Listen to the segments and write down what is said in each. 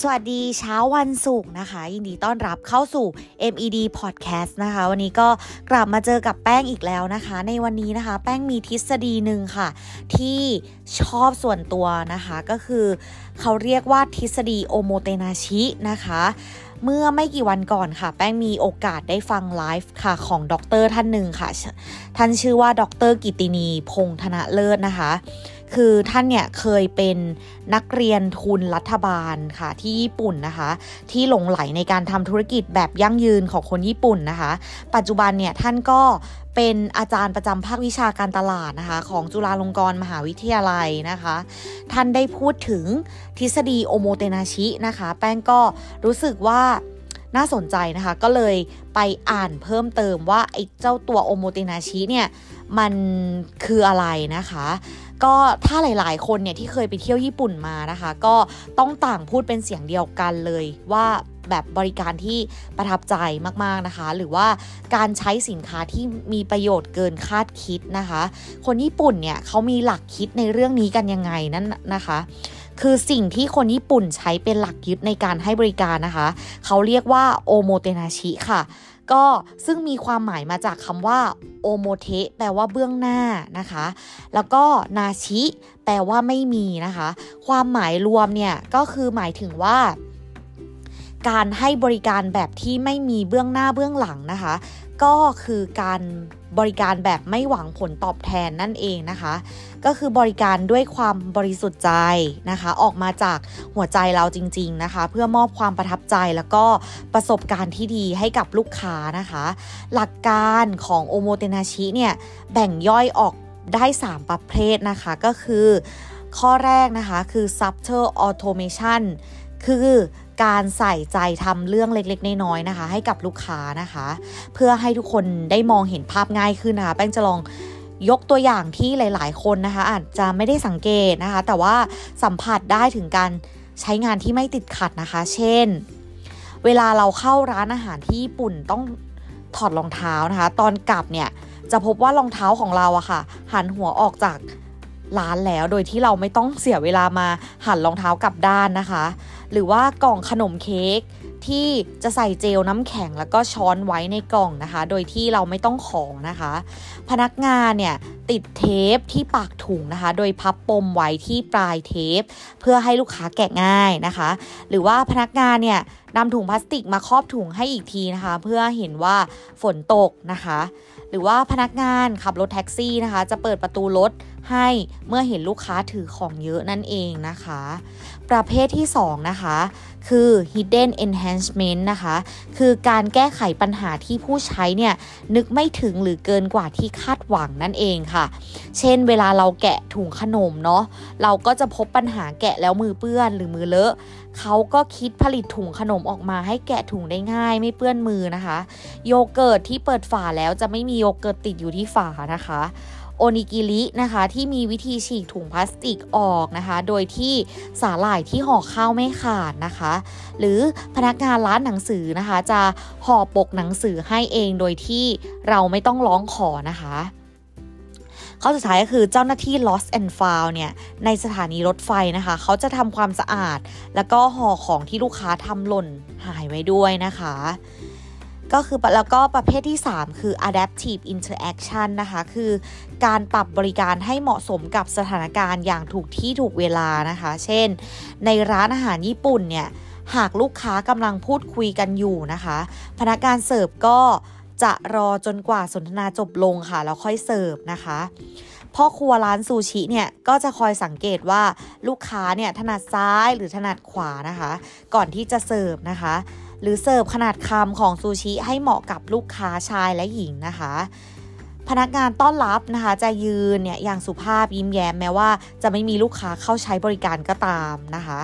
สวัสดีเช้าวันศุกร์นะคะ ยินดีต้อนรับเข้าสู่ MED Podcast นะคะ วันนี้ก็กลับมาเจอกับแป้งอีกแล้วนะคะ ในวันนี้นะคะ แป้งมีทฤษฎีหนึ่งค่ะ ที่ชอบส่วนตัวนะคะ ก็คือเขาเรียกว่าทฤษฎีโอโมเตนาชินะคะเมื่อไม่กี่วันก่อนค่ะ แป้งมีโอกาสได้ฟังไลฟ์ค่ะของดรท่านหนึ่งค่ะ ท่านชื่อว่าดรกิตินีพงธนะเลิศนะคะ คือท่านเนี่ยเคยเป็นนักเรียนทุนรัฐบาลค่ะที่ญี่ปุ่นนะคะ ที่หลงไหลในการทำธุรกิจแบบยั่งยืนของคนญี่ปุ่นนะคะ ปัจจุบันเนี่ยท่านก็เป็นอาจารย์ประจำภาควิชาการตลาดนะคะ ของจุฬาลงกรณ์มหาวิทยาลัยนะคะ ท่านได้พูดถึงทฤษฎีโอโมเตนาชินะคะ แป้งก็รู้สึกว่าน่าสนใจนะคะ ก็เลยไปอ่านเพิ่มเติมว่าไอ้เจ้าตัวโอโมเตนาชิเนี่ย มันคืออะไรนะคะ ก็ถ้าหลายๆ คนเนี่ยที่เคยไปเที่ยวญี่ปุ่นมานะคะ ก็ต้องต่างพูดเป็นเสียงเดียวกันเลยว่าแบบบริการที่ประทับใจมากๆนะคะ หรือว่าการใช้สินค้าที่มีประโยชน์เกินคาดคิดนะคะ คนญี่ปุ่นเนี่ยเขามีหลักคิดในเรื่องนี้กันยังไงนั่นนะคะ คือสิ่งที่คนญี่ปุ่นใช้เป็นหลักยึดในการให้บริการนะคะ เขาเรียกว่าโอโมเตนาชิค่ะ ก็ซึ่งมีความหมายมาจากคำว่าโอโมเทแปลว่าเบื้องหน้านะคะ แล้วก็นาชิ แปลว่าไม่มีนะคะ ความหมายรวมเนี่ยก็คือหมายถึงว่า การให้บริการแบบที่ไม่มีเบื้องหน้าเบื้องหลังนะคะ ก็คือการบริการแบบไม่หวังผลตอบแทนนั่นเองนะคะ ก็คือบริการด้วยความบริสุทธิ์ใจนะคะ ออกมาจากหัวใจเราจริง ๆนะคะ เพื่อมอบความประทับใจแล้วก็ประสบการณ์ที่ดีให้กับลูกค้านะคะ หลักการของโอโมเตนาชิเนี่ยแบ่งย่อยออกได้ 3 ประเภทนะคะก็คือ ข้อแรกนะคะคือ subtle automation คือ การใส่ใจทำเรื่องเล็กๆน้อยๆนะคะ ให้กับลูกค้านะคะ เพื่อให้ทุกคนได้มองเห็นภาพง่ายขึ้นนะคะแป้งจะลองยกตัวอย่างที่หลาย ๆ คนนะคะ อาจจะไม่ได้สังเกตนะคะ แต่ว่าสัมผัสได้ถึงการใช้งานที่ไม่ติดขัดนะคะ เช่น เวลาเราเข้าร้านอาหารที่ญี่ปุ่นต้องถอดรองเท้านะคะ ตอนกลับเนี่ยจะพบว่ารองเท้าของเราอะค่ะ หันหัวออกจากร้านแล้วโดยที่เราไม่ต้องเสียเวลามาหันรองเท้ากลับด้านนะคะหรือว่ากล่องขนมเค้กที่จะใส่เจลน้ำแข็งแล้วก็ช้อนไว้ในกล่องนะคะ โดยที่เราไม่ต้องขอนะคะ พนักงานเนี่ยติดเทปที่ปากถุงนะคะ โดยพับปมไว้ที่ปลายเทป เพื่อให้ลูกค้าแกะง่ายนะคะ หรือว่าพนักงานเนี่ยนำถุงพลาสติกมาครอบถุงให้อีกทีนะคะ เพื่อเห็นว่าฝนตกนะคะ หรือว่าพนักงานขับรถแท็กซี่นะคะ จะเปิดประตูรถให้เมื่อเห็นลูกค้าถือของเยอะนั่นเองนะคะ ประเภทที่ 2 นะคะ คือ hidden enhancement นะคะ คือการแก้ไขปัญหาที่ผู้ใช้เนี่ย นึกไม่ถึงหรือเกินกว่าที่คาดหวังนั่นเองค่ะ เช่นเวลาเราแกะถุงขนมเนาะเราก็จะพบปัญหาแกะแล้วมือเปื้อนหรือมือเลอะ เขาก็คิดผลิตถุงขนมออกมาให้แกะถุงได้ง่าย ไม่เปื้อนมือนะคะ โยเกิร์ตที่เปิดฝาแล้วจะไม่มีโยเกิร์ตติดอยู่ที่ฝานะคะโอนิกิรินะคะที่มีวิธีฉีกถุงพลาสติกออกนะคะ โดยที่สาหร่ายที่ห่อข้าวไม่ขาดนะคะ หรือพนักงานร้านหนังสือนะคะ จะห่อปกหนังสือให้เองโดยที่เราไม่ต้องร้องขอนะคะ ข้อสุดท้ายก็คือเจ้าหน้าที่ lost and found เนี่ยในสถานีรถไฟนะคะ เขาจะทำความสะอาด แล้วก็ห่อของที่ลูกค้าทำหล่นหายไว้ด้วยนะคะก็คือแล้วก็ประเภทที่ 3 คือ adaptive interaction นะคะ คือการปรับบริการให้เหมาะสมกับสถานการณ์อย่างถูกที่ถูกเวลานะคะ เช่น ในร้านอาหารญี่ปุ่นเนี่ย หากลูกค้ากำลังพูดคุยกันอยู่นะคะ พนักงานเสิร์ฟก็ จะรอจนกว่าสนทนาจบลงค่ะ แล้วค่อยเสิร์ฟนะคะพ่อครัวร้านซูชิเนี่ยก็จะคอยสังเกตว่าลูกค้าเนี่ยถนัดซ้ายหรือถนัดขวานะคะ ก่อนที่จะเสิร์ฟนะคะ หรือเสิร์ฟขนาดคำของซูชิให้เหมาะกับลูกค้าชายและหญิงนะคะ พนักงานต้อนรับนะคะ จะยืนเนี่ยอย่างสุภาพยิ้มแย้มแม้ว่าจะไม่มีลูกค้าเข้าใช้บริการก็ตามนะคะ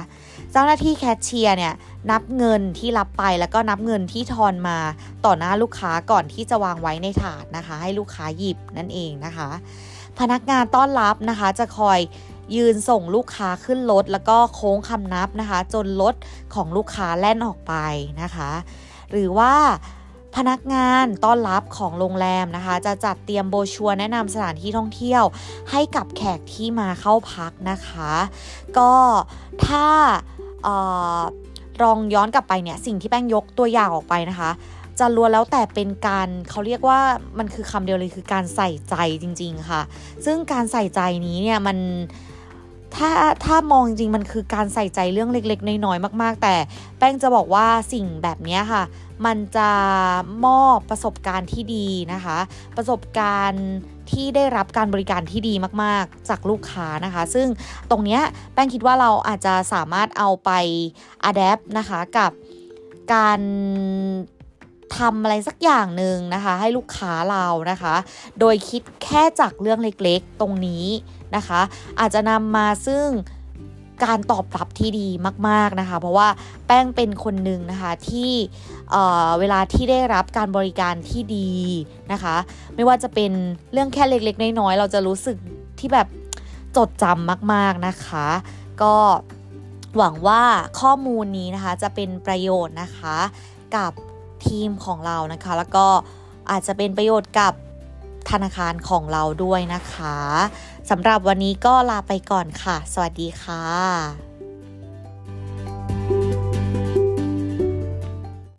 เจ้าหน้าที่แคชเชียร์เนี่ยนับเงินที่รับไปแล้วก็นับเงินที่ทอนมาต่อหน้าลูกค้าก่อนที่จะวางไว้ในถาดนะคะ ให้ลูกค้าหยิบนั่นเองนะคะ พนักงานต้อนรับนะคะ จะคอยยืนส่งลูกค้าขึ้นรถแล้วก็โค้งคำนับนะคะ จนรถของลูกค้าแล่นออกไปนะคะ หรือว่าพนักงานต้อนรับของโรงแรมนะคะ จะจัดเตรียมโบชัวแนะนำสถานที่ท่องเที่ยว ให้กับแขกที่มาเข้าพักนะคะ ก็ถ้า ลองย้อนกลับไปเนี่ยสิ่งที่แป้งยกตัวอย่างออกไปนะคะจะล้วนแล้วแต่เป็นการเขาเรียกว่ามันคือคำเดียวเลยคือการใส่ใจจริง ๆค่ะ ซึ่งการใส่ใจนี้เนี่ยมันถ้าถ้ามองจริงมันคือการใส่ใจเรื่องเล็ก ๆ น้อยๆมาก ๆ แต่แป้งจะบอกว่าสิ่งแบบนี้ค่ะ มันจะมอบประสบการณ์ที่ดีนะคะ ประสบการณ์ที่ได้รับการบริการที่ดีมาก ๆ จากลูกค้านะคะ ซึ่งตรงเนี้ยแป้งคิดว่าเราอาจจะสามารถเอาไป adapt นะคะกับการทำอะไรสักอย่างหนึ่งนะคะ ให้ลูกค้าเรานะคะ โดยคิดแค่จากเรื่องเล็กๆตรงนี้นะคะ อาจจะนำมาซึ่ง การตอบรับที่ดีมาก ๆนะคะ เพราะว่าแป้งเป็นคนหนึ่งนะคะที่เเวลาที่ได้รับการบริการที่ดีนะคะ ไม่ว่าจะเป็นเรื่องแค่เล็กๆน้อยๆเราจะรู้สึกที่แบบจดจำมากๆนะคะ ก็หวังว่าข้อมูลนี้นะคะจะเป็นประโยชน์นะคะกับทีมของเรานะคะ แล้วก็อาจจะเป็นประโยชน์กับ ธนาคารของเราด้วยนะคะสำหรับวันนี้ก็ลาไปก่อนค่ะ สวัสดีค่ะ